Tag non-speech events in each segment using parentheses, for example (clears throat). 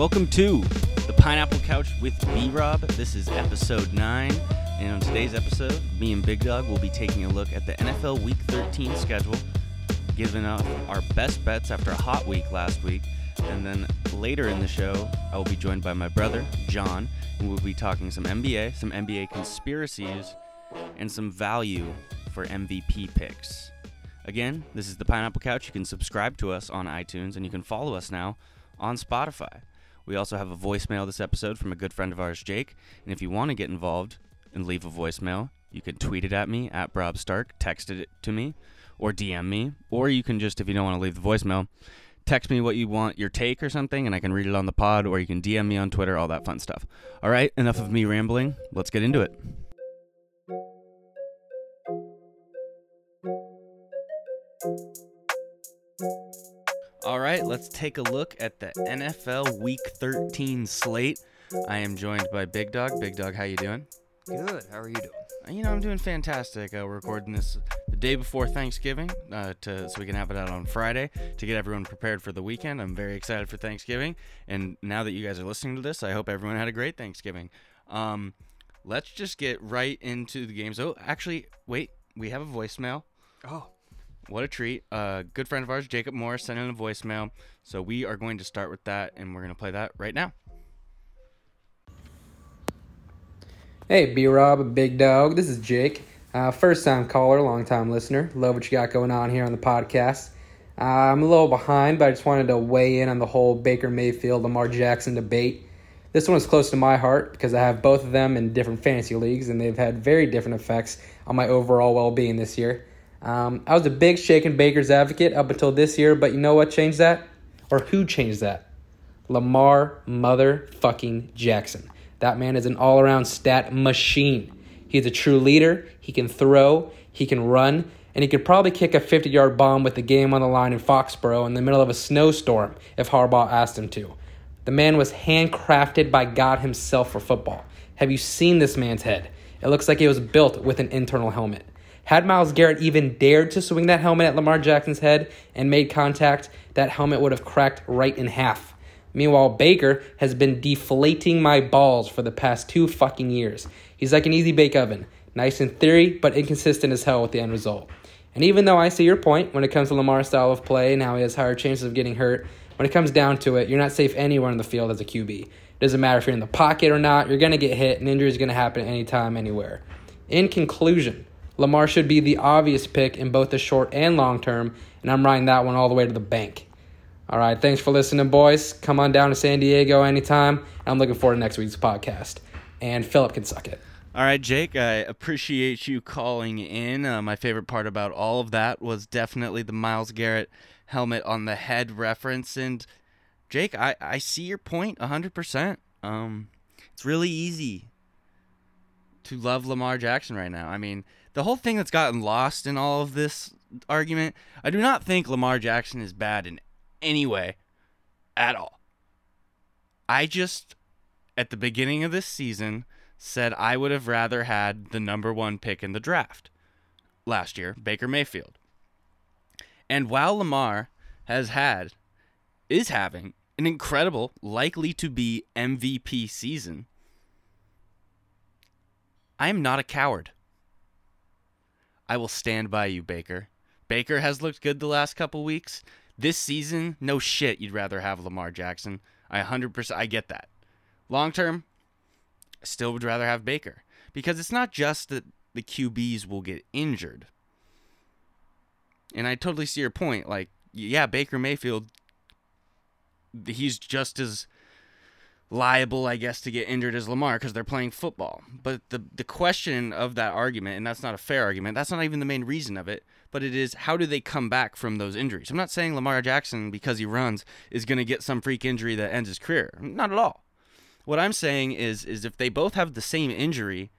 Welcome to the Pineapple Couch with B Rob. This is episode 9. And on today's episode, me and Big Dawg will be taking a look at the NFL Week 13 schedule, giving up our best bets after a hot week last week. And then later in the show, I will be joined by my brother, John, and we'll be talking some NBA, some NBA conspiracies, and some value for MVP picks. Again, this is the Pineapple Couch. You can subscribe to us on iTunes and you can follow us now on Spotify. We also have a voicemail this episode from a good friend of ours, Jake. And if you want to get involved and leave a voicemail, you can tweet it at me at Rob Stark, text it to me, or DM me, or you can just, if you don't want to leave the voicemail, text me what you want your take or something, and I can read it on the pod, or you can DM me on Twitter, all that fun stuff. All right, enough of me rambling. Let's get into it. All right, let's take a look at the NFL Week 13 slate. I am joined by Big Dawg. Big Dawg, how you doing? Good. How are you doing? You know, I'm doing fantastic. Uh, we're recording this the day before Thanksgiving, uh, to so we can have it out on Friday to get everyone prepared for the weekend. I'm very excited for Thanksgiving, and now that you guys are listening to this, I hope everyone had a great Thanksgiving. Um, let's just get right into the games. Oh, actually, wait, we have a voicemail. Oh, What a treat. A uh, good friend of ours, Jacob Morris, sent in a voicemail. So we are going to start with that, and we're going to play that right now. Hey, B Rob, Big Dawg. This is Jake. Uh, first time caller, long time listener. Love what you got going on here on the podcast. Uh, I'm a little behind, but I just wanted to weigh in on the whole Baker Mayfield Lamar Jackson debate. This one is close to my heart because I have both of them in different fantasy leagues, and they've had very different effects on my overall well being this year. Um, I was a big Shaken Baker's advocate up until this year, but you know what changed that? Or who changed that? Lamar motherfucking Jackson. That man is an all around stat machine. He's a true leader. He can throw, he can run, and he could probably kick a 50 yard bomb with the game on the line in Foxborough in the middle of a snowstorm if Harbaugh asked him to. The man was handcrafted by God himself for football. Have you seen this man's head? It looks like it was built with an internal helmet. Had Myles Garrett even dared to swing that helmet at Lamar Jackson's head and made contact, that helmet would have cracked right in half. Meanwhile, Baker has been deflating my balls for the past two fucking years. He's like an easy bake oven. Nice in theory, but inconsistent as hell with the end result. And even though I see your point when it comes to Lamar's style of play and how he has higher chances of getting hurt, when it comes down to it, you're not safe anywhere on the field as a QB. It doesn't matter if you're in the pocket or not, you're going to get hit, and injury is going to happen anytime, anywhere. In conclusion, Lamar should be the obvious pick in both the short and long term, and I'm riding that one all the way to the bank. All right, thanks for listening, boys. Come on down to San Diego anytime. I'm looking forward to next week's podcast. And Philip can suck it. All right, Jake, I appreciate you calling in. Uh, my favorite part about all of that was definitely the Myles Garrett helmet on the head reference. And Jake, I, I see your point 100%. Um, it's really easy to love Lamar Jackson right now. I mean, the whole thing that's gotten lost in all of this argument, I do not think Lamar Jackson is bad in any way at all. I just, at the beginning of this season, said I would have rather had the number one pick in the draft last year, Baker Mayfield. And while Lamar has had, is having, an incredible, likely to be MVP season, I am not a coward. I will stand by you, Baker. Baker has looked good the last couple weeks. This season, no shit, you'd rather have Lamar Jackson. I 100%, I get that. Long term, still would rather have Baker because it's not just that the QBs will get injured. And I totally see your point. Like, yeah, Baker Mayfield, he's just as liable, I guess, to get injured as Lamar because they're playing football. But the the question of that argument, and that's not a fair argument, that's not even the main reason of it, but it is how do they come back from those injuries? I'm not saying Lamar Jackson, because he runs, is going to get some freak injury that ends his career. Not at all. What I'm saying is is if they both have the same injury,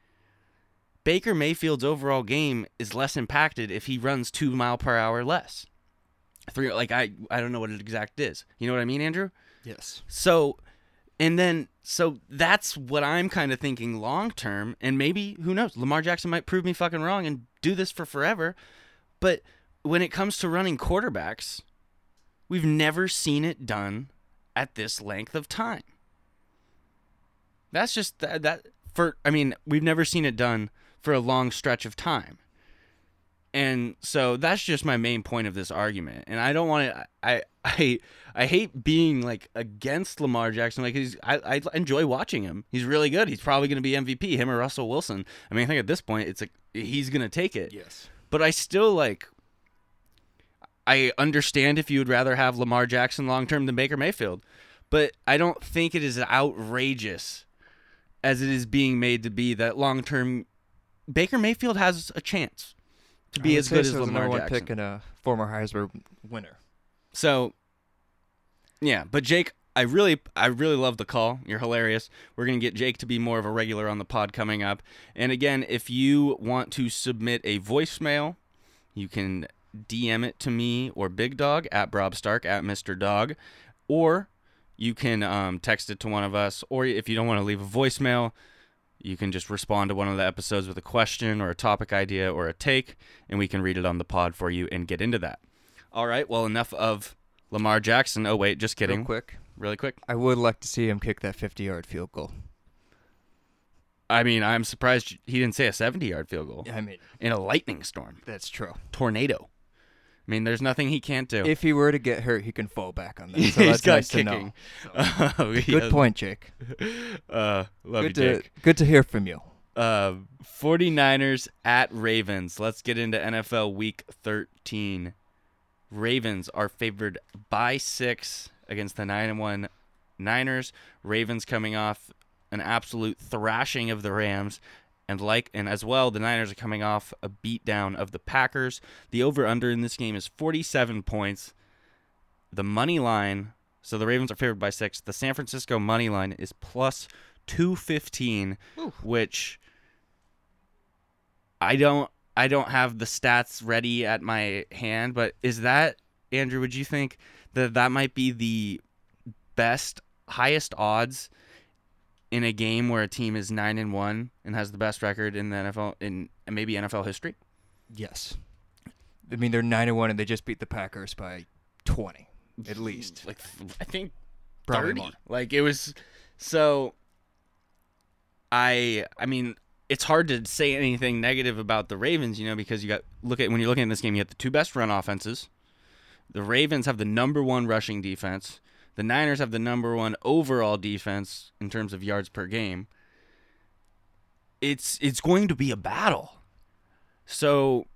Baker Mayfield's overall game is less impacted if he runs two mile per hour less. Three like I I don't know what it exact is. You know what I mean, Andrew? yes. So, and then so that's what I'm kind of thinking long term, and maybe who knows? Lamar Jackson might prove me fucking wrong and do this for forever. But when it comes to running quarterbacks, we've never seen it done at this length of time. That's just that, that for I mean, we've never seen it done for a long stretch of time. And so that's just my main point of this argument. And I don't want to I I I hate being like against Lamar Jackson. Like he's I, I enjoy watching him. He's really good. He's probably going to be MVP. Him or Russell Wilson. I mean, I think at this point it's like he's going to take it. Yes. But I still like. I understand if you would rather have Lamar Jackson long term than Baker Mayfield, but I don't think it is outrageous as it is being made to be that long term Baker Mayfield has a chance to be as good as Lamar Jackson. pick and a former Heisman winner. So, yeah, but Jake, I really, I really love the call. You're hilarious. We're gonna get Jake to be more of a regular on the pod coming up. And again, if you want to submit a voicemail, you can DM it to me or Big Dawg at Brob Stark at Mr. Dog, or you can um, text it to one of us. Or if you don't want to leave a voicemail, you can just respond to one of the episodes with a question or a topic idea or a take, and we can read it on the pod for you and get into that. All right. Well, enough of Lamar Jackson. Oh wait, just kidding. Real quick, Really quick. I would like to see him kick that 50-yard field goal. I mean, I'm surprised he didn't say a 70-yard field goal I mean, in a lightning storm, that's true. tornado. I mean, there's nothing he can't do. If he were to get hurt, he can fall back on that. (laughs) He's So that's got nice to kicking. know. Oh, Good point, Jake. (laughs) Uh, love Good you, to Jake. good to hear from you. Uh, 49ers at Ravens. Let's get into NFL Week 13. Ravens are favored by six against the nine and one Niners. Ravens coming off an absolute thrashing of the Rams, and like and as well, the Niners are coming off a beatdown of the Packers. The over under in this game is 47 points. The money line, so the Ravens are favored by six. The San Francisco money line is plus 215, which I don't I don't have the stats ready at my hand, but is that Andrew? Would you think that that might be the best, highest odds in a game where a team is nine and one and has the best record in the NFL in maybe NFL history? Yes. I mean, they're nine and one, and they just beat the Packers by twenty, at least. Like I think Probably 30. more. Like it was so I I mean it's hard to say anything negative about the Ravens, you know, because you got look at when you're looking at this game, you have the two best run offenses. The Ravens have the number one rushing defense. The Niners have the number one overall defense in terms of yards per game. It's it's going to be a battle. So,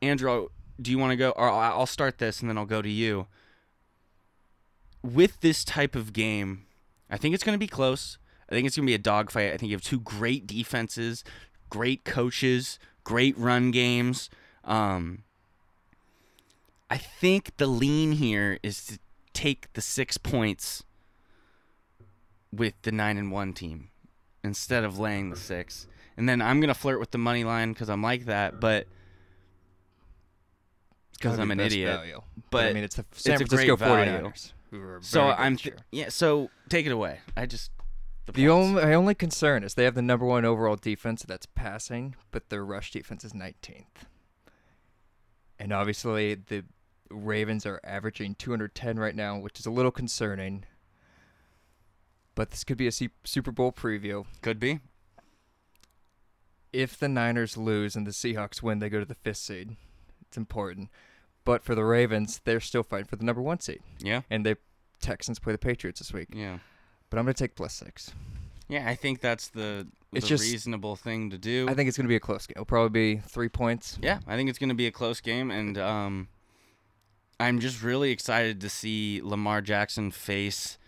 Andrew, do you want to go? Or I'll start this and then I'll go to you with this type of game, I think it's going to be close. I think it's going to be a dogfight. I think you have two great defenses, great coaches, great run games. Um, I think the lean here is to take the six points with the nine and one team instead of laying the six. And then I'm gonna flirt with the money line because I'm like that, but because I'm an idiot. value. But I mean, it's the San it's Francisco great value. 49ers. Who So I'm th- yeah. So take it away. I just the, The only, my only concern is they have the number one overall defense that's passing, but their rush defense is 19th. And obviously, the Ravens are averaging 210 right now, which is a little concerning. But this could be a Super Bowl preview. could be. If the Niners lose and the Seahawks win, they go to the fifth seed. It's important. But for the Ravens, they're still fighting for the number one seed. Yeah. And the Texans play the Patriots this week. Yeah. But I'm going to take plus six. Yeah. I think that's the It's the just- reasonable thing to do. I think it's going to be a close game. It'll probably be three points. yeah. I think it's going to be a close game, and um, I'm just really excited to see Lamar Jackson face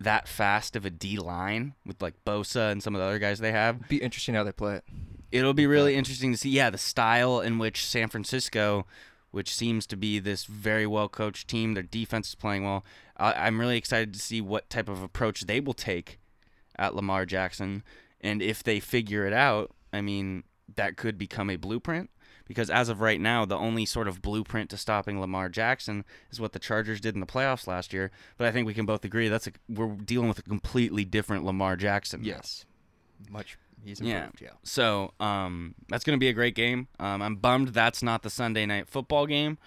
that fast of a D line with like Bosa and some of the other guys they have. Be interesting how they play it. It'll be really interesting to see, yeah, the style in which San Francisco, which seems to be this very well coached team, their defense is playing well. I, I'm really excited to see what type of approach they will take at Lamar Jackson. And if they figure it out, I mean, that could become a blueprint. Because as of right now, the only sort of blueprint to stopping Lamar Jackson is what the Chargers did in the playoffs last year. But I think we can both agree that's a, we're dealing with a completely different Lamar Jackson. Yes. Much. He's Yeah. improved, yeah. So um, that's going to be a great game. Um, I'm bummed that's not the Sunday night football game,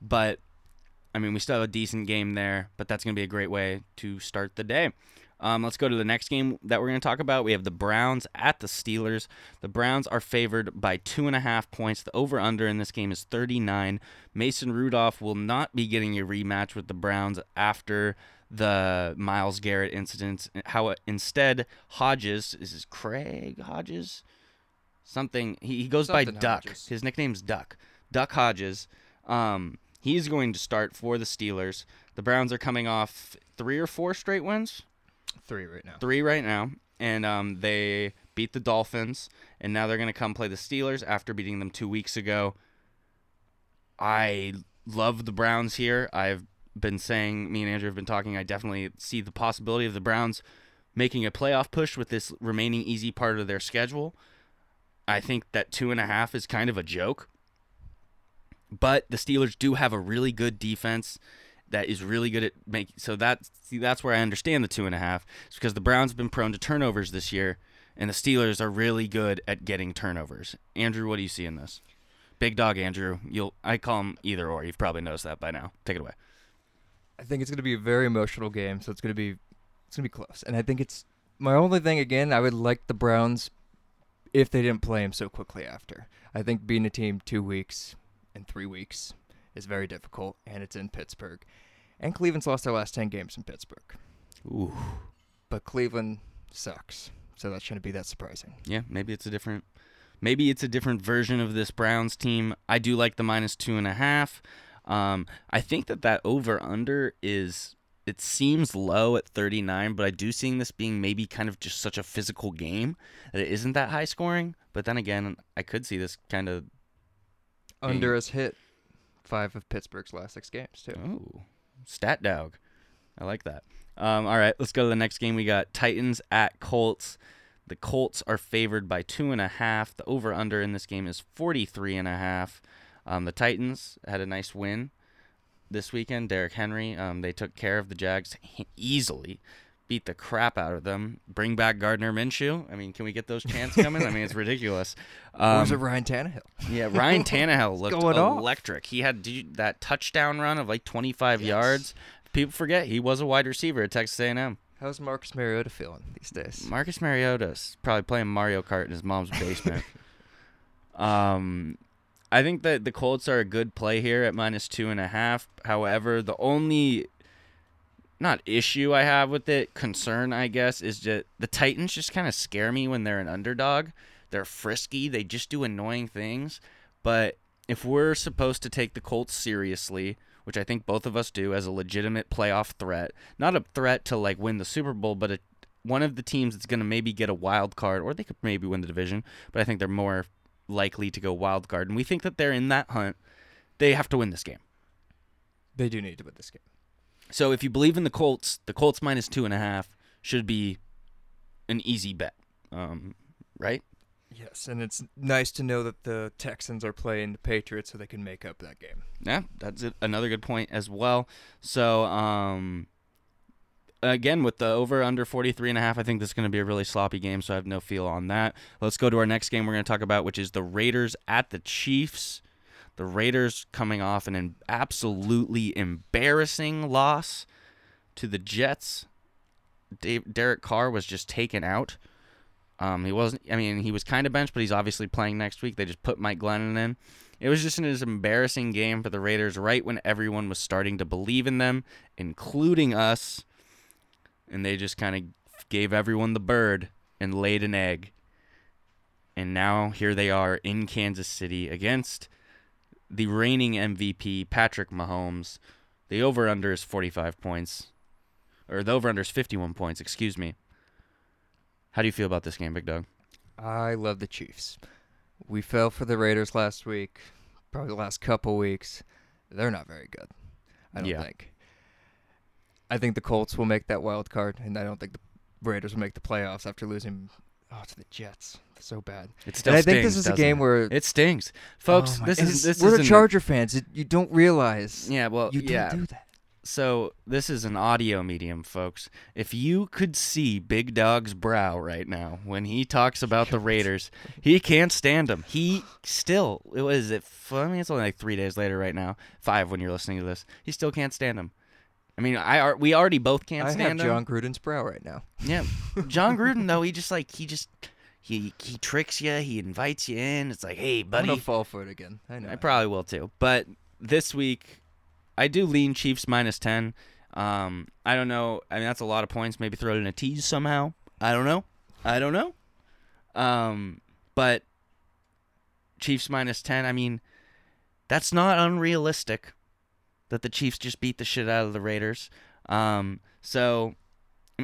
but I mean, we still have a decent game there, but that's going to be a great way to start the day. Um, let's go to the next game that we're going to talk about. We have the Browns at the Steelers. The Browns are favored by two and a half points. The over under in this game is 39. Mason Rudolph will not be getting a rematch with the Browns after the Myles Garrett incident. How instead Hodges is this Craig Hodges something he, he goes by Something Duck. Hodges. His nickname's Duck. Duck Hodges. Um, he's going to start for the Steelers. The Browns are coming off three or four straight wins Three right now. three right now, and um, they beat the Dolphins, and now they're going to come play the Steelers after beating them two weeks ago. I love the Browns here. I've been saying, me and Andrew have been talking. I definitely see the possibility of the Browns making a playoff push with this remaining easy part of their schedule. I think that two and a half is kind of a joke. But the Steelers do have a really good defense that is really good at making. So that's see, that's where I understand the two and a half. It's because the Browns have been prone to turnovers this year, and the Steelers are really good at getting turnovers. Andrew, what do you see in this? Big dog Andrew, you'll I call him either or. You've probably noticed that by now. Take it away. I think it's going to be a very emotional game, so it's going to be it's going to be close. And I think it's my only thing again, I would like the Browns if they didn't play him so quickly after. I think being a team 2 weeks and 3 weeks is very difficult and it's in Pittsburgh. And Cleveland's lost their last 10 games in Pittsburgh. Ooh, But Cleveland sucks. So that shouldn't be that surprising. yeah, maybe it's a different. Maybe it's a different version of this Browns team. I do like the minus two and a half. Um, I think that that over under is it seems low at 39, but I do seeing this being maybe kind of just such a physical game that it isn't that high scoring. But then again, I could see this kind of Under has hit 5 of Pittsburgh's last 6 games too. oh stat dog. I like that. Um, all right, let's go to the next game. We got Titans at Colts. The Colts are favored by two and a half. The over under in this game is 43 and a half. Um, the Titans had a nice win this weekend. Derrick Henry, um, they took care of the Jags easily, beat the crap out of them. Bring back Gardner Minshew. I mean, can we get those chants coming? I mean, it's (laughs) ridiculous. Um, is it Ryan Tannehill? yeah, Ryan (laughs) Tannehill looked going off? electric. He had did you- that touchdown run of like 25 Yes. yards. People forget he was a wide receiver at Texas A&M. How's Marcus Mariota feeling these days? Marcus Mariota's probably playing Mario Kart in his mom's basement. (laughs) um, I think that the Colts are a good play here at minus two and a half. However, the only not issue I have with it, concern I guess, is that the Titans just kind of scare me when they're an underdog. They're frisky. They just do annoying things. But if we're supposed to take the Colts seriously, which I think both of us do as a legitimate playoff threat, not a threat to like win the Super Bowl, but a, one of the teams that's going to maybe get a wild card, or they could maybe win the division, but I think they're more likely to go wild card. And we think that they're in that hunt. They have to win this game. They do need to win this game. So if you believe in the Colts, the Colts minus two and a half should be an easy bet, um, right? Yes, and it's nice to know that the Texans are playing the Patriots so they can make up that game. Yeah, that's it. another good point as well. So, um, again, with the over under 43 and a half, I think this is going to be a really sloppy game, so I have no feel on that. Let's go to our next game we're going to talk about, which is the Raiders at the Chiefs. The Raiders coming off an absolutely embarrassing loss to the Jets. Dave, Derek Carr was just taken out. Um, he wasn't. I mean, he was kind of benched, but he's obviously playing next week. They just put Mike Glennon in. It was just an embarrassing game for the Raiders, right when everyone was starting to believe in them, including us. And they just kind of gave everyone the bird and laid an egg. And now here they are in Kansas City against the reigning MVP, Patrick Mahomes. The over under is 45 points. Or the over under is 51 points, excuse me. How do you feel about this game, Big Dawg? I love the Chiefs. We fell for the Raiders last week, probably the last couple weeks. They're not very good. I don't Yeah. think. I think the Colts will make that wild card, and I don't think the Raiders will make the playoffs after losing oh to the Jets. So bad. It still and I think stings, this is a game it? where it stings, folks. Oh this is this we're the Charger fans. It, you don't realize Yeah, well, you don't do that. So this is an audio medium, folks. If you could see Big Dawg's brow right now when he talks (laughs) about the Raiders, he can't stand them. He still, what is it? I mean, it's only like three days later right now, five when you're listening to this. He still can't stand them. I mean, I are we already both can't stand him. I have stand John him. Gruden's brow right now. Yeah, John (laughs) Gruden though, he just like he just he he tricks you. He invites you in. It's like, hey, buddy. I'm gonna fall for it again. I know. I probably will too. But this week, I do lean Chiefs minus 10. Um, I don't know. I mean, that's a lot of points. Maybe throw it in a tease somehow. I don't know. I don't know. Um, but Chiefs minus 10, I mean, that's not unrealistic that the Chiefs just beat the shit out of the Raiders. Um, so,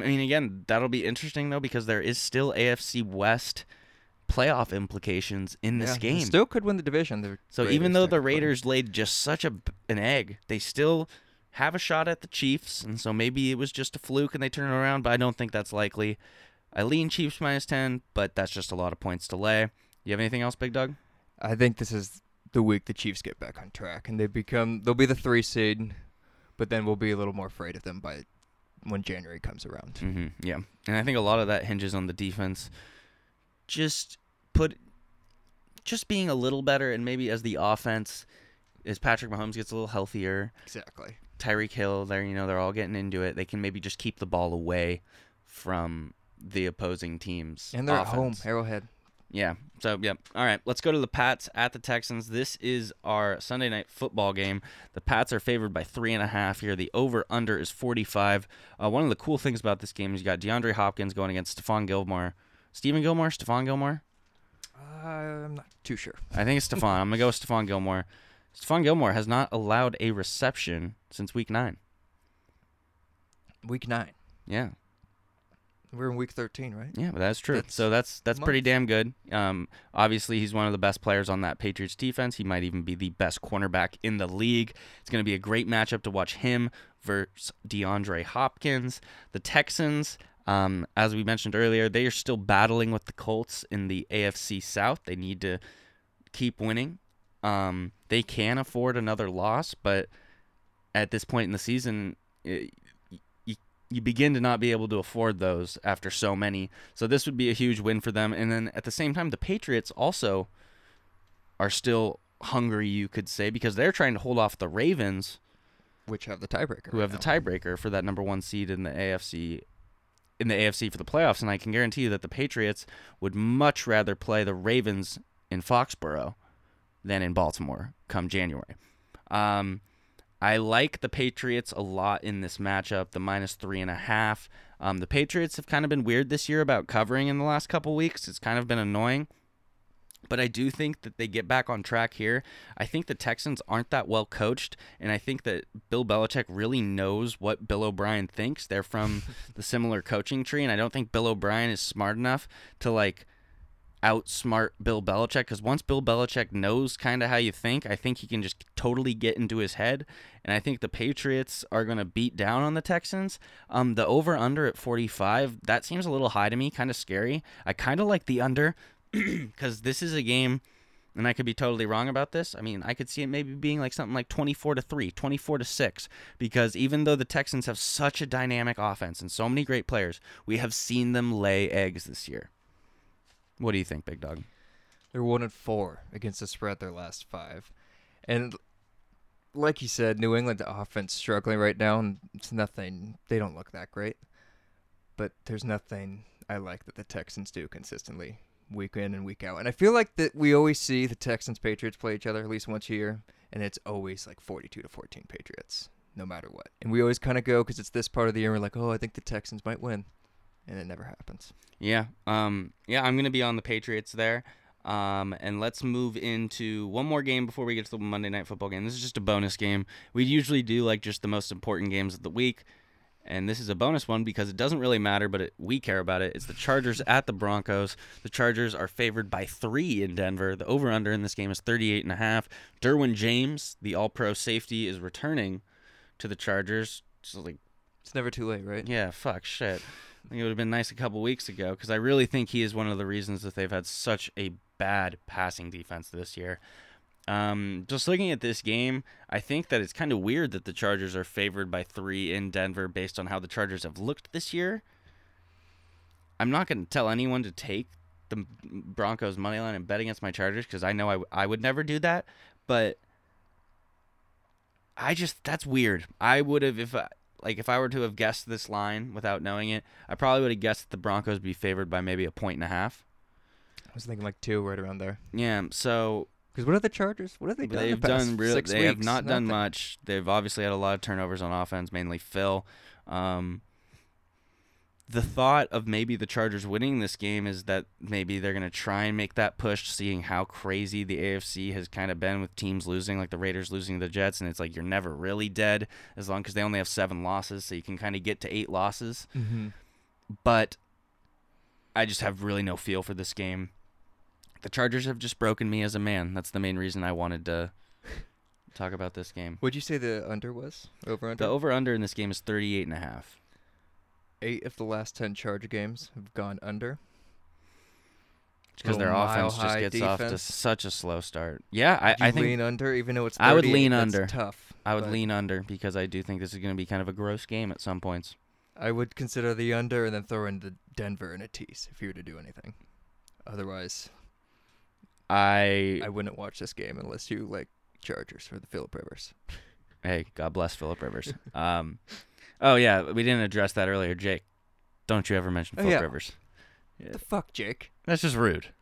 I mean, again, that'll be interesting, though, because there is still AFC West playoff implications in this Yeah, they game. Still could win the division. the So even though the. Raiders laid just such a an egg, they still have a shot at the Chiefs, and so maybe it was just a fluke and they turn it around. But I don't think that's likely. I lean Chiefs minus ten, but that's just a lot of points to lay. You have anything else, Big Dawg? I think this is the week the Chiefs get back on track and they become they'll be the three seed, but then we'll be a little more afraid of them by when January comes around. Mm-hmm. Yeah, and I think a lot of that hinges on the defense. Just put, just being a little better, and maybe as the offense, as Patrick Mahomes gets a little healthier, Exactly. Tyreek Hill, they're you know they're all getting into it. They can maybe just keep the ball away from the opposing team's And they're at home. Arrowhead. Yeah. So yeah. All right. Let's go to the Pats at the Texans. This is our Sunday night football game. The Pats are favored by three and a half here. The over under is forty five. Uh, one of the cool things about this game is you got DeAndre Hopkins going against Stephon Gilmore. Stephen Gilmore, Stephon Gilmore. Uh, I'm not too sure. I think it's (laughs) Stephon. I'm gonna go with Stephon Gilmore. Stephon Gilmore has not allowed a reception since week nine. Week nine. Yeah. We're in week thirteen, right? Yeah, but that's true. That's so that's that's pretty damn good. Um, obviously he's one of the best players on that Patriots defense. He might even be the best cornerback in the league. It's going to be a great matchup to watch him versus DeAndre Hopkins. The Texans, um, as we mentioned earlier, they are still battling with the Colts in the AFC South. They need to keep winning. Um, they can afford another loss, but at this point in the season, it, you, begin to not be able to afford those after so many. So this would be a huge win for them. And then at the same time, the Patriots also are still hungry, you could say, because they're trying to hold off the Ravens, Which have the tiebreaker. who right have the now. tiebreaker for that number one seed in the AFC. In the AFC for the playoffs, and I can guarantee you that the Patriots would much rather play the Ravens in Foxborough than in Baltimore come January. Um, I like the Patriots a lot in this matchup, the minus three and a half. Um, the Patriots have kind of been weird this year about covering in the last couple weeks. It's kind of been annoying. But I do think that they get back on track here. I think the Texans aren't that well coached, and I think that Bill Belichick really knows what Bill O'Brien thinks. They're from (laughs) the similar coaching tree, and I don't think Bill O'Brien is smart enough to like outsmart Bill Belichick because once Bill Belichick knows kind of how you think, I think he can just totally get into his head. And I think the Patriots are going to beat down on the Texans. Um, the over under at 45, that seems a little high to me, kind of scary. I kind of like the under (clears throat) because this is a game. And I could be totally wrong about this. I mean, I could see it maybe being like something like 24 to 3, 24 to 6 because even though the Texans have such a dynamic offense and so many great players, we have seen them lay eggs this year. What do you think, Big Dawg? They're one and four against the spread their last five, and like you said, New England offense struggling right now, and it's nothing. They don't look that great, but there's nothing I like that the Texans do consistently, week in and week out. And I feel like that we always see the Texans Patriots play each other at least once a year, and it's always like 42 to 14 Patriots, no matter what. And we always kind of go because it's this part of the year. We're like, oh, I think the Texans might win, and it never happens. Yeah, um, yeah, I'm gonna be on the Patriots there. Um, and let's move into one more game before we get to the Monday Night Football game. This is just a bonus game. We usually do like just the most important games of the week, and this is a bonus one because it doesn't really matter, but it, we care about it. It's the Chargers at the Broncos. The Chargers are favored by three in Denver. The over/under in this game is 38 and a half. Derwin James, the All-Pro safety, is returning to the Chargers. So like It's never too late, right? yeah, fuck, shit. Think it would have been nice a couple weeks ago because I really think he is one of the reasons that they've had such a bad passing defense this year. Um, just looking at this game, I think that it's kind of weird that the Chargers are favored by three in Denver based on how the Chargers have looked this year. I'm not going to tell anyone to take the Broncos money line and bet against my Chargers because I know I, w- I would never do that. But I just that's weird. I would have if I, like if I were to have guessed this line without knowing it, I probably would have guessed that the Broncos would be favored by maybe a point and a half. I was thinking like two, right around there. Yeah, so Because what are the Chargers? What have they done? the They've past done real. six They have weeks? not done much. They've obviously had a lot of turnovers on offense, mainly Phil. Um, the thought of maybe the Chargers winning this game is that maybe they're going to try and make that push, seeing how crazy the AFC has kind of been with teams losing, like the Raiders losing to the Jets, and it's like you're never really dead as long because they only have seven losses, so you can kind of get to eight losses. Mm-hmm. But I just have really no feel for this game. The Chargers have just broken me as a man. That's the main reason I wanted to talk about this game. What'd you say the under was? Over under? The over under in this game is 38 and a half. Eight of the last ten Charger games have gone under. Because their offense just gets off to such a slow start. Yeah, I, I think lean under, even though it's. 38, I would lean under. Tough. I would lean under because I do think this is going to be kind of a gross game at some points. I would consider the under and then throw in the Denver and a tease if you were to do anything. Otherwise, I, I wouldn't watch this game unless you like Chargers for the Philip Rivers. hey, God bless Philip Rivers. (laughs) um, oh yeah, we didn't address that earlier, Jake. Don't you ever mention Oh, Philip yeah. Rivers? Yeah. The fuck, Jake? That's just rude.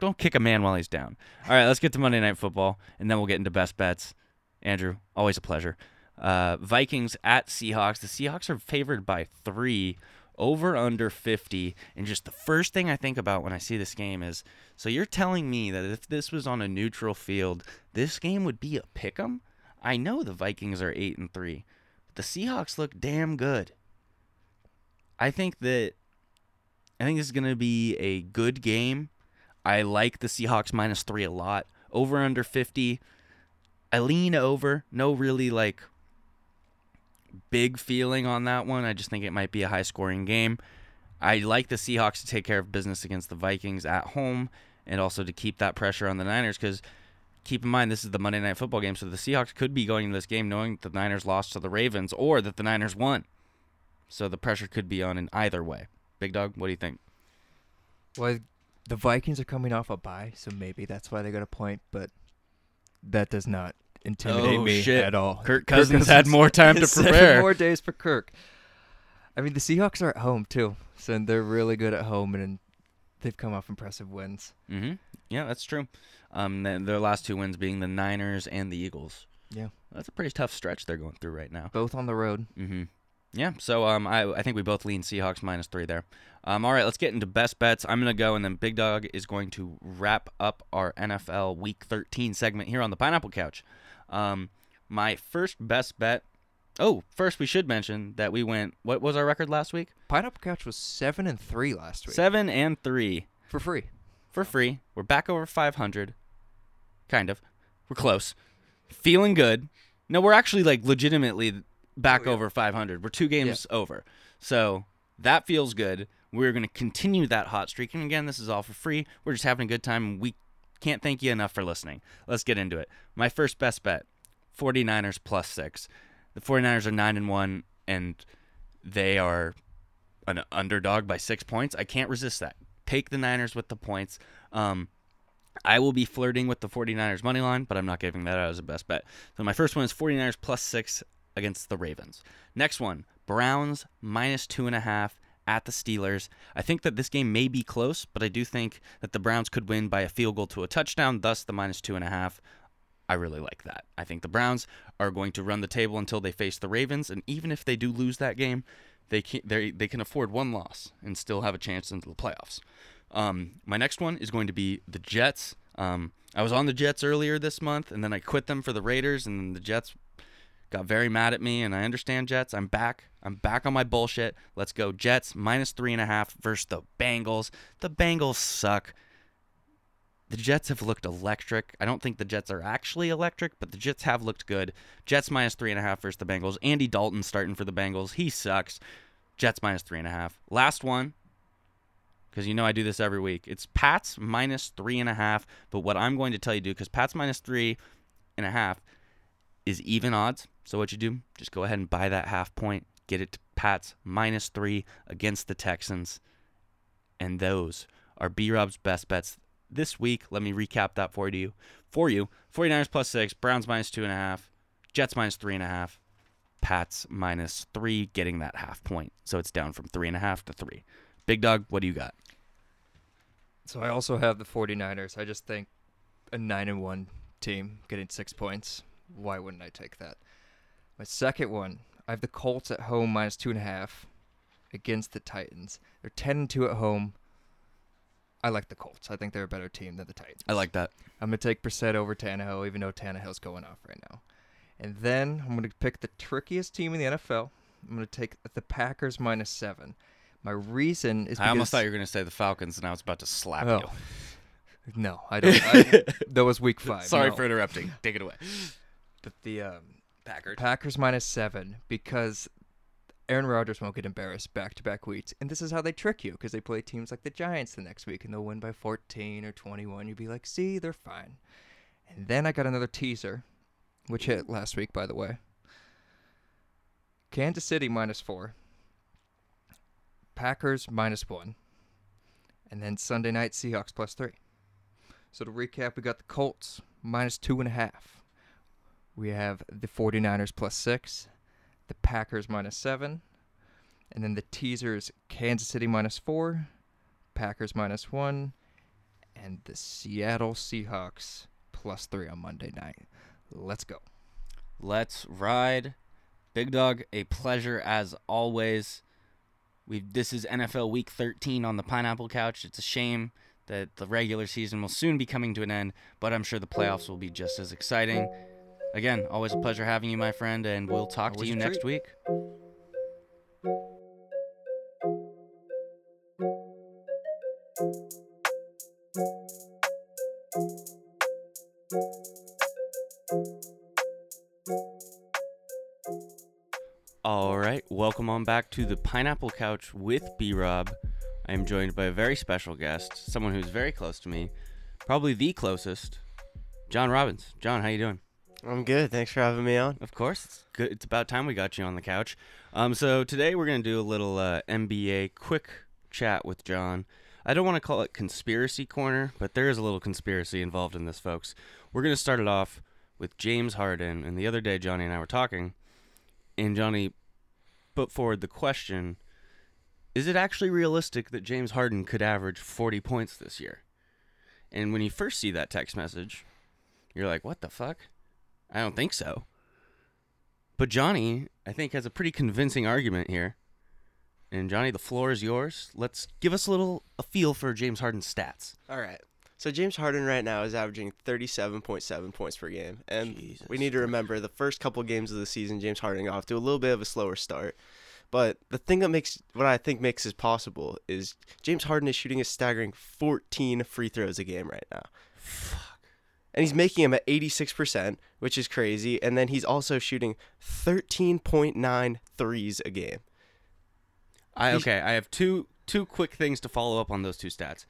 Don't kick a man while he's down. All right, let's get to Monday Night Football, and then we'll get into best bets. Andrew, always a pleasure. Uh, Vikings at Seahawks. The Seahawks are favored by three, over under 50. And just the first thing I think about when I see this game is so you're telling me that if this was on a neutral field, this game would be a pick 'em? I know the Vikings are 8 and 3, but the Seahawks look damn good. I think that I think this is going to be a good game. I like the Seahawks minus three a lot. Over under 50. I lean over. No really like big feeling on that one. I just think it might be a high scoring game. I like the Seahawks to take care of business against the Vikings at home and also to keep that pressure on the Niners because keep in mind this is the Monday Night Football game. So the Seahawks could be going into this game knowing that the Niners lost to the Ravens or that the Niners won. So the pressure could be on in either way. Big Dawg, what do you think? Well, the Vikings are coming off a bye, so maybe that's why they got a point. But that does not intimidate Oh, me shit. at all. Kirk Cousins had more time to (laughs) prepare. more days for Kirk. I mean, the Seahawks are at home too, so they're really good at home, and they've come off impressive wins. Mm-hmm. Yeah, that's true. Um, their last two wins being the Niners and the Eagles. Yeah, That's a pretty tough stretch they're going through right now. both on the road. Mm-hmm. Yeah, so um, I I think we both lean Seahawks minus three there. Um, all right, let's get into best bets. I'm gonna go, and then Big Dawg is going to wrap up our NFL Week 13 segment here on the Pineapple Couch. Um, my first best bet. Oh, first we should mention that we went. What was our record last week? Pineapple Couch was seven and three last week Seven and three. for free. For free. We're back over 500. Kind of. We're close. Feeling good. No, we're actually like legitimately back Oh, yeah. over 500. We're two games over. So that feels good. We're going to continue that hot streak. And again, this is all for free. We're just having a good time. and We can't thank you enough for listening. Let's get into it. My first best bet 49ers plus six. The 49ers are 9 and 1, and they are an underdog by six points. I can't resist that. Take the Niners with the points. Um, I will be flirting with the 49ers money line, but I'm not giving that out as a best bet. So my first one is 49ers plus six against the Ravens. Next one, Browns minus two and a half at the Steelers. I think that this game may be close, but I do think that the Browns could win by a field goal to a touchdown, thus the minus two and a half. I really like that. I think the Browns are going to run the table until they face the Ravens, and even if they do lose that game, they can they they can afford one loss and still have a chance into the playoffs. Um, my next one is going to be the Jets. Um, I was on the Jets earlier this month, and then I quit them for the Raiders, and the Jets got very mad at me. And I understand Jets. I'm back. I'm back on my bullshit. Let's go Jets minus three and a half versus the Bengals. The Bengals suck. The Jets have looked electric. I don't think the Jets are actually electric, but the Jets have looked good. Jets minus three and a half versus the Bengals. Andy Dalton starting for the Bengals. He sucks. Jets minus three and a half. Last one, because you know I do this every week. It's Pats minus three and a half. But what I'm going to tell you to do, because Pats minus three and a half is even odds. So what you do, just go ahead and buy that half point, get it to Pats minus three against the Texans. And those are B Rob's best bets this week. Let me recap that for you. For you, 49ers plus six, Browns minus two and a half, Jets minus three and a half, Pats minus three, getting that half point. So it's down from three and a half to three. Big dog, what do you got? So I also have the 49ers. I just think a 9 and 1 team getting 6 points. Why wouldn't I take that? My second one, I have the Colts at home minus 2.5 against the Titans. They're 10 and 2 at home. I like the Colts. I think they're a better team than the Titans. I like that. I'm going to take Brissett over Tannehill, even though Tannehill's going off right now. And then I'm going to pick the trickiest team in the NFL. I'm going to take the Packers minus 7. My reason is because I almost thought you were going to say the Falcons, and I was about to slap Oh. you. No, I don't. I, (laughs) that was week five. Sorry no. for interrupting. Take it away. But the um, Packers. Packers minus seven because Aaron Rodgers won't get embarrassed back to back weeks, and this is how they trick you because they play teams like the Giants the next week and they'll win by 14 or 21. You'd be like, see, they're fine. And then I got another teaser, which hit last week, by the way. Kansas City minus four. Packers minus one. And then Sunday night Seahawks plus three. So to recap, we got the Colts minus two and a half. We have the 49ers plus six, the Packers minus seven, and then the teasers Kansas City minus four, Packers minus one, and the Seattle Seahawks plus three on Monday night. Let's go. Let's ride. Big Dawg, a pleasure as always. We this is NFL Week 13 on the Pineapple Couch. It's a shame that the regular season will soon be coming to an end, but I'm sure the playoffs will be just as exciting. Again, always a pleasure having you, my friend, and we'll talk to you next treat. week. All right, welcome on back to the Pineapple Couch with B Rob. I am joined by a very special guest, someone who's very close to me, probably the closest, John Robbins. John, how you doing? I'm good. Thanks for having me on. Of course, it's good. It's about time we got you on the couch. Um, so today we're gonna do a little uh, NBA quick chat with John. I don't want to call it conspiracy corner, but there is a little conspiracy involved in this, folks. We're gonna start it off with James Harden, and the other day Johnny and I were talking, and Johnny put forward the question: Is it actually realistic that James Harden could average 40 points this year? And when you first see that text message, you're like, "What the fuck?" I don't think so. But Johnny, I think, has a pretty convincing argument here. And Johnny, the floor is yours. Let's give us a little a feel for James Harden's stats. All right. So James Harden right now is averaging 37.7 points per game. And Jesus. we need to remember the first couple games of the season James Harden got off to a little bit of a slower start. But the thing that makes what I think makes this possible is James Harden is shooting a staggering 14 free throws a game right now. And he's making them at 86%, which is crazy. And then he's also shooting 13.9 threes a game. I okay, I have two two quick things to follow up on those two stats.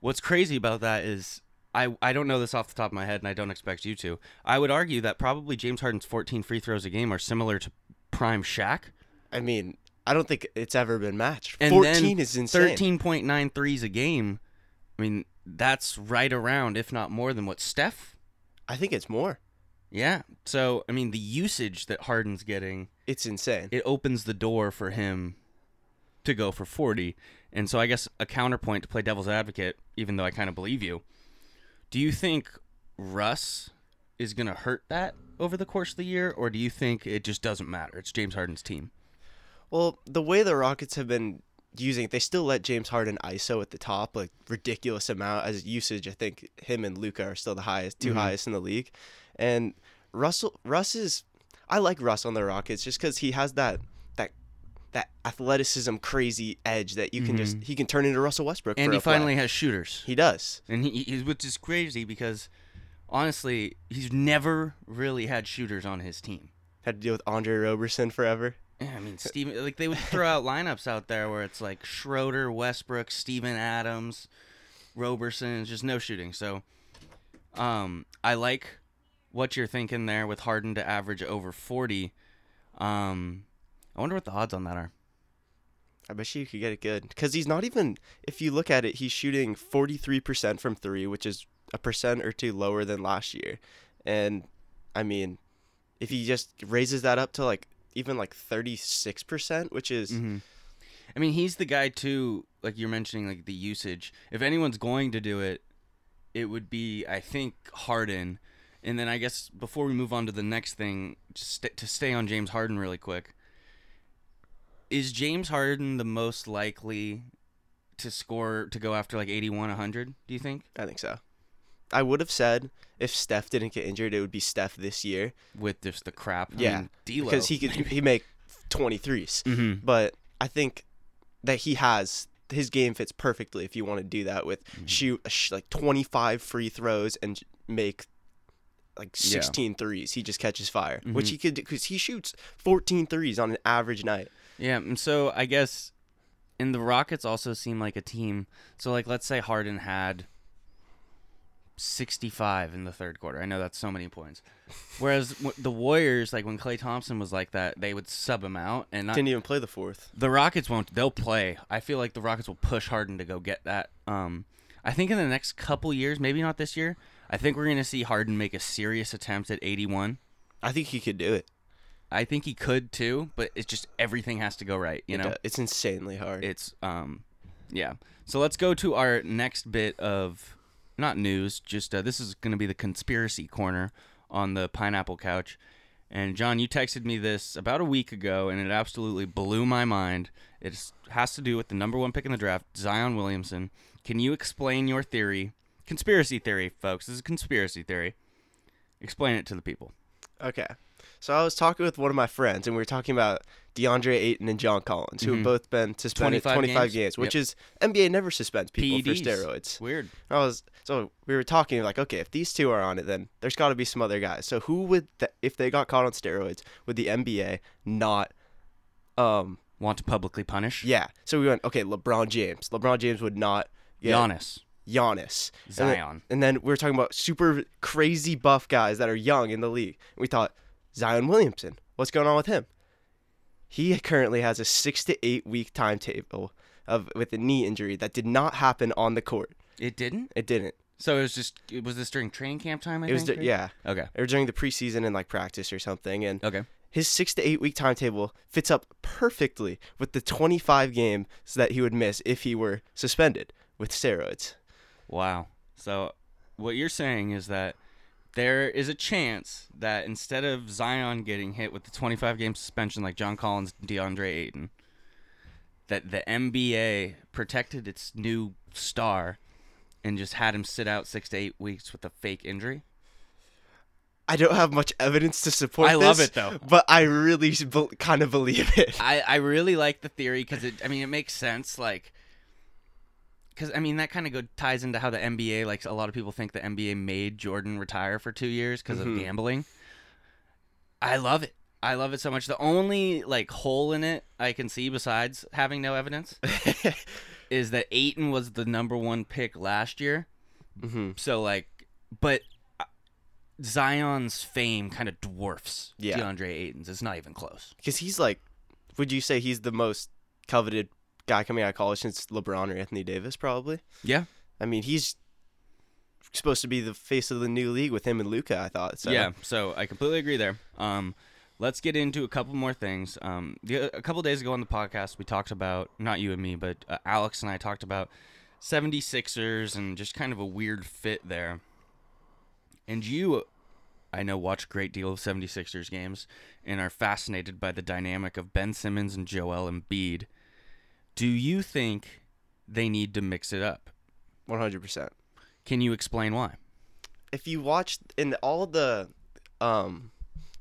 What's crazy about that is I I don't know this off the top of my head and I don't expect you to. I would argue that probably James Harden's 14 free throws a game are similar to prime Shaq. I mean, I don't think it's ever been matched. And 14 then is insane. 13.9 threes a game. I mean, that's right around, if not more than what Steph. I think it's more. Yeah. So, I mean, the usage that Harden's getting, It's insane. it opens the door for him to go for 40. And so, I guess a counterpoint to play devil's advocate, even though I kind of believe you, do you think Russ is going to hurt that over the course of the year, or do you think it just doesn't matter? It's James Harden's team. Well, the way the Rockets have been using they still let James Harden ISO at the top, like ridiculous amount as usage. I think him and Luka are still the highest, 2 Mhm. highest in the league. And Russell, Russ is, I like Russ on the Rockets just because he has that that that athleticism, crazy edge that you can just Mhm. he can turn into Russell Westbrook. And for he a play. finally has shooters. he does. And he, he which is crazy because honestly, he's never really had shooters on his team. Had to deal with Andre Roberson forever. Yeah, I mean, Steven, like they would throw out lineups out there where it's like Schroeder, Westbrook, Steven Adams, Roberson, just no shooting. So, um, I like what you're thinking there with Harden to average over 40. Um, I wonder what the odds on that are. I bet you could get it good because he's not even. If you look at it, he's shooting forty three percent from three, which is a percent or two lower than last year. And I mean, if he just raises that up to like even like thirty six percent, which is hmm I mean, he's the guy too. Like you're mentioning, like the usage. If anyone's going to do it, it would be, I think, Harden. And then I guess before we move on to the next thing, just st- to stay on James Harden really quick. Is James Harden the most likely to score to go after like 81, 100? Do you think I think so. I would have said if Steph didn't get injured, it would be Steph this year with just the crap? I Yeah, mean, D'Lo. because he could he make 23s. hmm But I think that he has his game fits perfectly if you want to do that with Mm-hmm. shoot sh- like 25 free throws and make like Yeah. 16 threes. He just catches fire, which Mhm. he could because he shoots 14 threes on an average night. Yeah, and so I guess and the Rockets also seem like a team. So like let's say Harden had 65 in the third quarter. I know that's so many points. Whereas w- the Warriors like when Klay Thompson was like that, they would sub him out and not Didn't even play the fourth. the Rockets won't they'll play. I feel like the Rockets will push Harden to go get that. Um I think in the next couple years, maybe not this year, I think we're going to see Harden make a serious attempt at 81. I think he could do it. I think he could too, but it's just everything has to go right, you It know. do- it's insanely hard. it's um yeah so let's go to our next bit of not news just uh, this is going to be the conspiracy corner on the pineapple couch. And john you texted me this about a week ago and it absolutely blew my mind. It has to do with the number one pick in the draft zion williamson. Can you explain your theory conspiracy theory folks? This is a conspiracy theory. Explain it to the people. Okay. So I was talking with one of my friends, and we were talking about DeAndre Ayton and John Collins, who Mhm. have both been suspended 25 25, games? games, which Yep. is NBA never suspends people PEDs. for steroids. weird I was so we were talking like, okay, if these two are on it, then there's got to be some other guys. So who would th- if they got caught on steroids would the NBA not? Um, want to publicly punish yeah. So we went, okay, LeBron James. LeBron James would not. get Giannis Giannis. And then- zion And then we were talking about super crazy buff guys that are young in the league. We thought Zion Williamson. What's going on with him? He currently has a six to eight week timetable of with a knee injury that did not happen on the court. it didn't It didn't. So it was just it was this during training camp time. I it was think, du- or- yeah, Okay. or during the preseason and like practice or something. And Okay. his six to eight week timetable fits up perfectly with the 25 games that he would miss if he were suspended with steroids. Wow. So what you're saying is that there is a chance that instead of Zion getting hit with the 25 game suspension like John Collins, DeAndre Ayton, that the NBA protected its new star and just had him sit out six to eight weeks with a fake injury. I don't have much evidence to support I love it, though. but I really be- kind of believe it. I, I really like the theory because it I mean it makes sense like because I mean that kind of go ties into how the NBA like a lot of people think the NBA made Jordan retire for two years because Mhm. of gambling. I love it. I love it so much. The only like hole in it I can see besides having no evidence (laughs) is that Ayton was the number one pick last year. hmm So like, but uh, Zion's fame kind of dwarfs Yeah. DeAndre Ayton's. It's not even close. Because he's like, would you say he's the most coveted guy coming out of college since LeBron or Anthony Davis? Probably. Yeah. I mean, he's supposed to be the face of the new league with him and Luka. I thought. So. Yeah, so I completely agree there. Um, let's get into a couple more things. Um, the, a couple days ago on the podcast, we talked about not you and me, but uh, Alex and I talked about 76ers and just kind of a weird fit there. And you, I know, watch a great deal of 76ers games and are fascinated by the dynamic of Ben Simmons and Joel Embiid. Do you think they need to mix it up? One hundred percent. Can you explain why? If you watch in all the um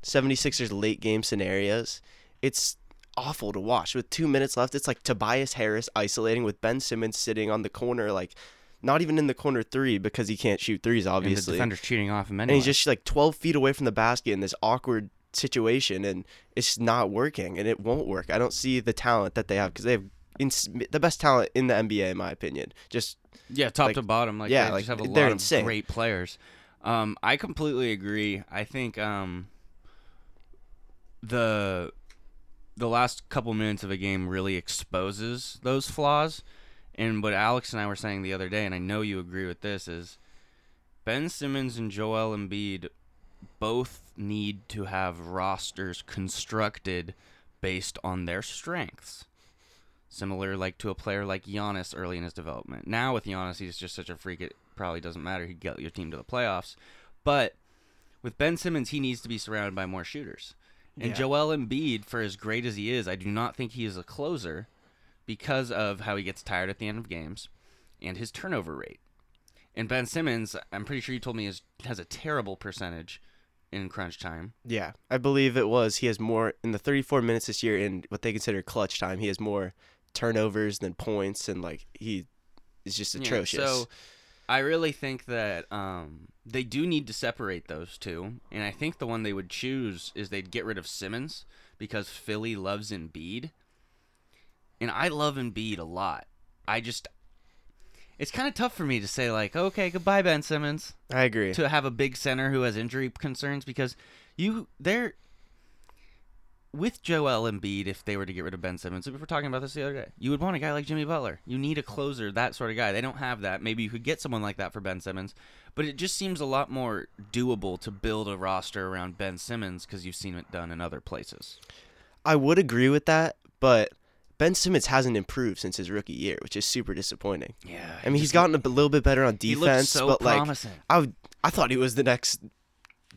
76ers late game scenarios, it's awful to watch. With two minutes left, it's like Tobias Harris isolating with Ben Simmons sitting on the corner, like not even in the corner three because he can't shoot threes, And the obviously. defender's cheating off him and he's just like 12 feet away from the basket in this awkward situation and it's not working and it won't work i don't see the talent that they have because they have ins- the best talent in the nba in my opinion just Yeah, top Like, to bottom. Like yeah, they like, just have a they're lot insane. of great players. Um, I completely agree. I think um, the the last couple minutes of a game really exposes those flaws. And what Alex and I were saying the other day, and I know you agree with this, is Ben Simmons and Joel Embiid both need to have rosters constructed based on their strengths. Similar like to a player like Giannis early in his development. Now with Giannis, he's just such a freak it probably doesn't matter. He'd get your team to the playoffs. But with Ben Simmons, he needs to be surrounded by more shooters. And Yeah. Joel Embiid, for as great as he is, I do not think he is a closer because of how he gets tired at the end of games and his turnover rate. And Ben Simmons, I'm pretty sure you told me is has a terrible percentage in crunch time. Yeah, I believe it was. He has more in the 34 minutes this year in what they consider clutch time. He has more turnovers than points, and like he is just Yeah, atrocious. so I really think that um, they do need to separate those two, and I think the one they would choose is they'd get rid of Simmons because Philly loves Embiid, and I love Embiid a lot. I just it's kind of tough for me to say like, okay, goodbye Ben Simmons I agree. to have a big center who has injury concerns because you they're with Joel Embiid if they were to get rid of Ben Simmons. We were talking about this the other day. You would want a guy like Jimmy Butler. You need a closer, that sort of guy. They don't have that. Maybe you could get someone like that for Ben Simmons, but it just seems a lot more doable to build a roster around Ben Simmons because you've seen it done in other places. I would agree with that, but Ben Simmons hasn't improved since his rookie year, which is super disappointing. Yeah, I mean, he's gotten a little bit better on defense, so but like. I would, I thought he was the next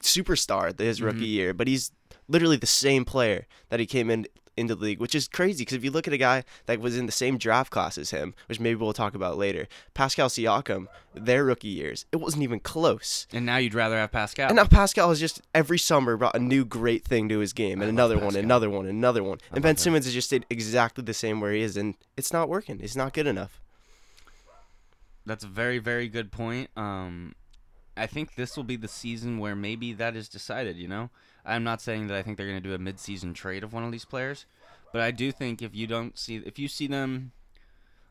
superstar his rookie Mhm. year, but he's literally the same player that he came in into the league, which is crazy because if you look at a guy that was in the same draft class as him, which maybe we'll talk about later, Pascal Siakam, their rookie years, it wasn't even close. and now you'd rather have Pascal. And now Pascal has just every summer brought a new great thing to his game, and another one, another one, another one. I And Ben. Simmons has just stayed exactly the same where he is, and it's not working. It's not good enough. That's a very, very good point. Um, I think this will be the season where maybe that is decided. You know, I'm not saying that I think they're going to do a mid-season trade of one of these players, but I do think if you don't see, if you see them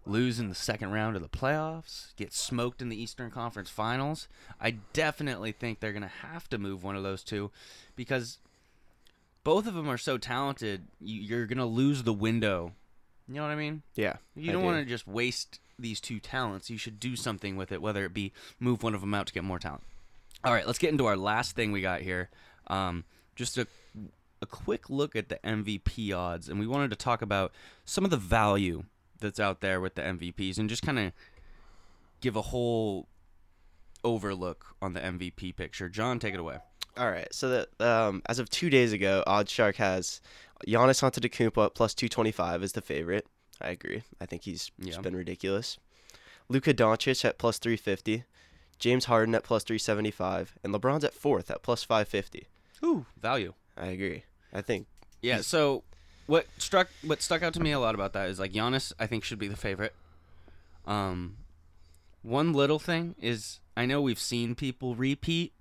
lose in the second round of the playoffs, get smoked in the Eastern Conference Finals, I definitely think they're going to have to move one of those two, because both of them are so talented. You, you're going to lose the window. You know what I mean? Yeah, You don't do. want to just waste these two talents. You should do something with it, whether it be move one of them out to get more talent. All right, let's get into our last thing we got here. Um, just a a quick look at the MVP odds, and we wanted to talk about some of the value that's out there with the MVPs, and just kind of give a whole overlook on the MVP picture. John, take it away. All right. So that um, as of two days ago, OddsShark has Giannis Antetokounmpo at plus two twenty five as the favorite. I agree. I think he's just Yeah. been ridiculous. Luka Doncic at plus three fifty, James Harden at plus three seventy five, and LeBron's at fourth at plus five fifty. Ooh, value. I agree. I think Yeah. So what struck what stuck out to me a lot about that is like Giannis, I think should be the favorite. Um, one little thing is I know we've seen people repeat.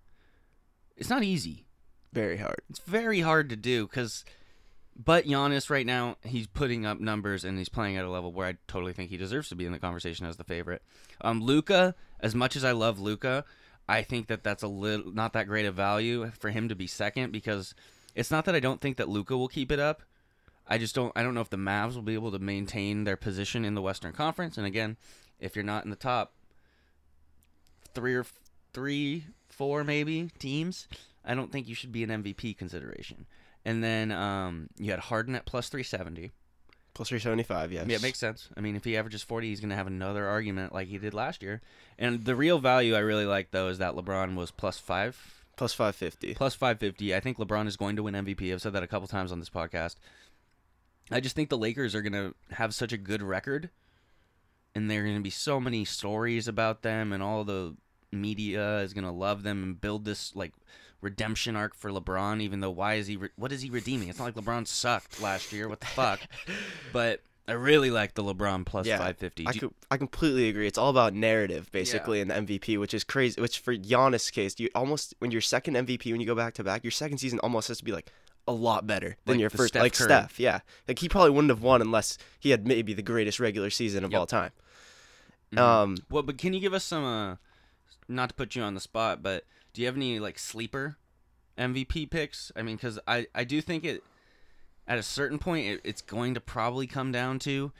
It's not easy. very hard. It's very hard to do because, but Giannis right now he's putting up numbers and he's playing at a level where I totally think he deserves to be in the conversation as the favorite. Um, Luka, as much as I love Luka, I think that that's a little not that great a value for him to be second because it's not that I don't think that Luka will keep it up. I just don't. I don't know if the Mavs will be able to maintain their position in the Western Conference. And again, if you're not in the top three or three, four maybe teams, I don't think you should be an MVP consideration. And then um, you had Harden at plus 370. Plus three seventy five. Yes. Yeah, it makes sense. I mean, if he averages 40, he's going to have another argument like he did last year. And the real value I really like, though, is that LeBron was plus five, plus five fifty. plus 550. I think LeBron is going to win MVP. I've said that a couple times on this podcast. I just think the Lakers are going to have such a good record, and there are going to be so many stories about them, and all the media is going to love them and build this like redemption arc for LeBron. Even though, why is he? Re- what is he redeeming? It's not like LeBron sucked last year. What the fuck? (laughs) but I really like the LeBron plus Yeah, 550. I I completely agree. It's all about narrative, basically, in the MVP, which is crazy. Which for Giannis' case, you almost when your second MVP, when you go back to back, your second season almost has to be like a lot better than Like your first. Steph like Curry. Steph, yeah. Like he probably wouldn't have won unless he had maybe the greatest regular season of Yep. all time. Mhm. Um, Well, but can you give us some uh, not to put you on the spot, but do you have any like sleeper MVP picks? I mean, because I I do think it at a certain point it, it's going to probably come down to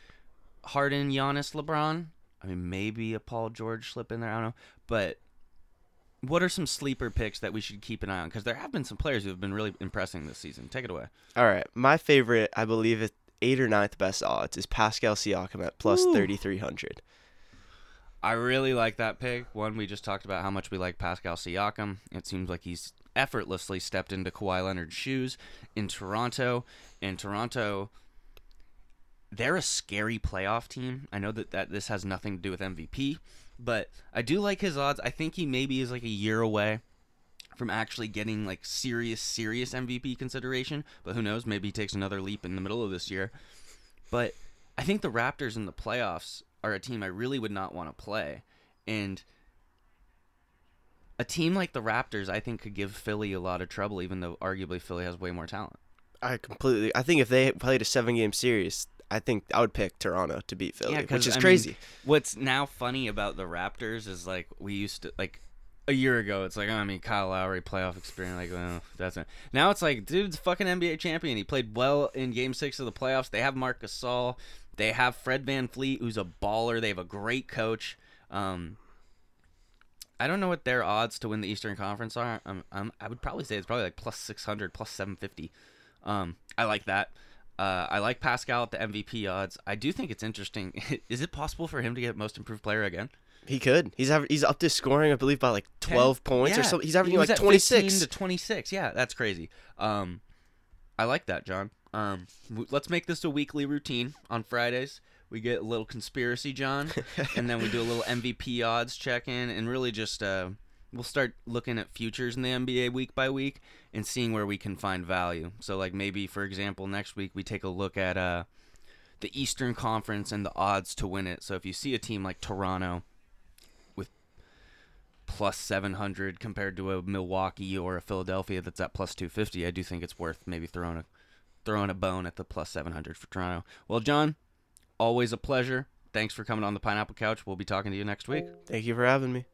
Harden, Giannis, LeBron. I mean, maybe a Paul George slip in there. I don't know, but what are some sleeper picks that we should keep an eye on? Because there have been some players who have been really impressing this season. Take it away. All right, my favorite, I believe, is eight or ninth best odds is Pascal Siakam at thirty three hundred. I really like that pick. One, we just talked about how much we like Pascal Siakam. It seems like he's effortlessly stepped into Kawhi Leonard's shoes in Toronto. In Toronto, they're a scary playoff team. I know that, that this has nothing to do with MVP, but I do like his odds. I think he maybe is like a year away from actually getting like serious, serious MVP consideration. But who knows? Maybe he takes another leap in the middle of this year. But I think the Raptors in the playoffs are a team I really would not want to play. And a team like the Raptors, I think, could give Philly a lot of trouble, even though arguably Philly has way more talent. I completely. I think if they played a seven game series, I think I would pick Toronto to beat Philly, 'cause, which is I mean, crazy. what's now funny about the Raptors is like we used to like a year ago. It's like oh, I mean Kyle Lowry playoff experience. Like oh, that's it. Now it's like dude's fucking NBA champion. He played well in Game Six of the playoffs. They have Marc Gasol. They have Fred VanVleet, who's a baller. They have a great coach. Um, I don't know what their odds to win the Eastern Conference are. Um, um, I would probably say it's probably like plus 600, plus 750. Um, I like that. Uh, I like Pascal at the MVP odds. I do think it's interesting. (laughs) Is it possible for him to get Most Improved Player again? He could. He's aver- he's up to scoring, I believe, by like twelve points or Yeah, something. He's averaging was like twenty 15 to 26. Yeah, that's crazy. Um, I like that, John. Um, let's make this a weekly routine on Fridays. We get a little conspiracy, John, (laughs) and then we do a little MVP odds check in, and really just uh, we'll start looking at futures in the NBA week by week and seeing where we can find value. So, like maybe for example, next week we take a look at uh, the Eastern Conference and the odds to win it. So if you see a team like Toronto with plus 700 compared to a Milwaukee or a Philadelphia that's at plus 250, I do think it's worth maybe throwing a throwing a bone at the plus 700 for Toronto. Well, John, always a pleasure. Thanks for coming on the Pineapple Couch. We'll be talking to you next week. Thank you for having me.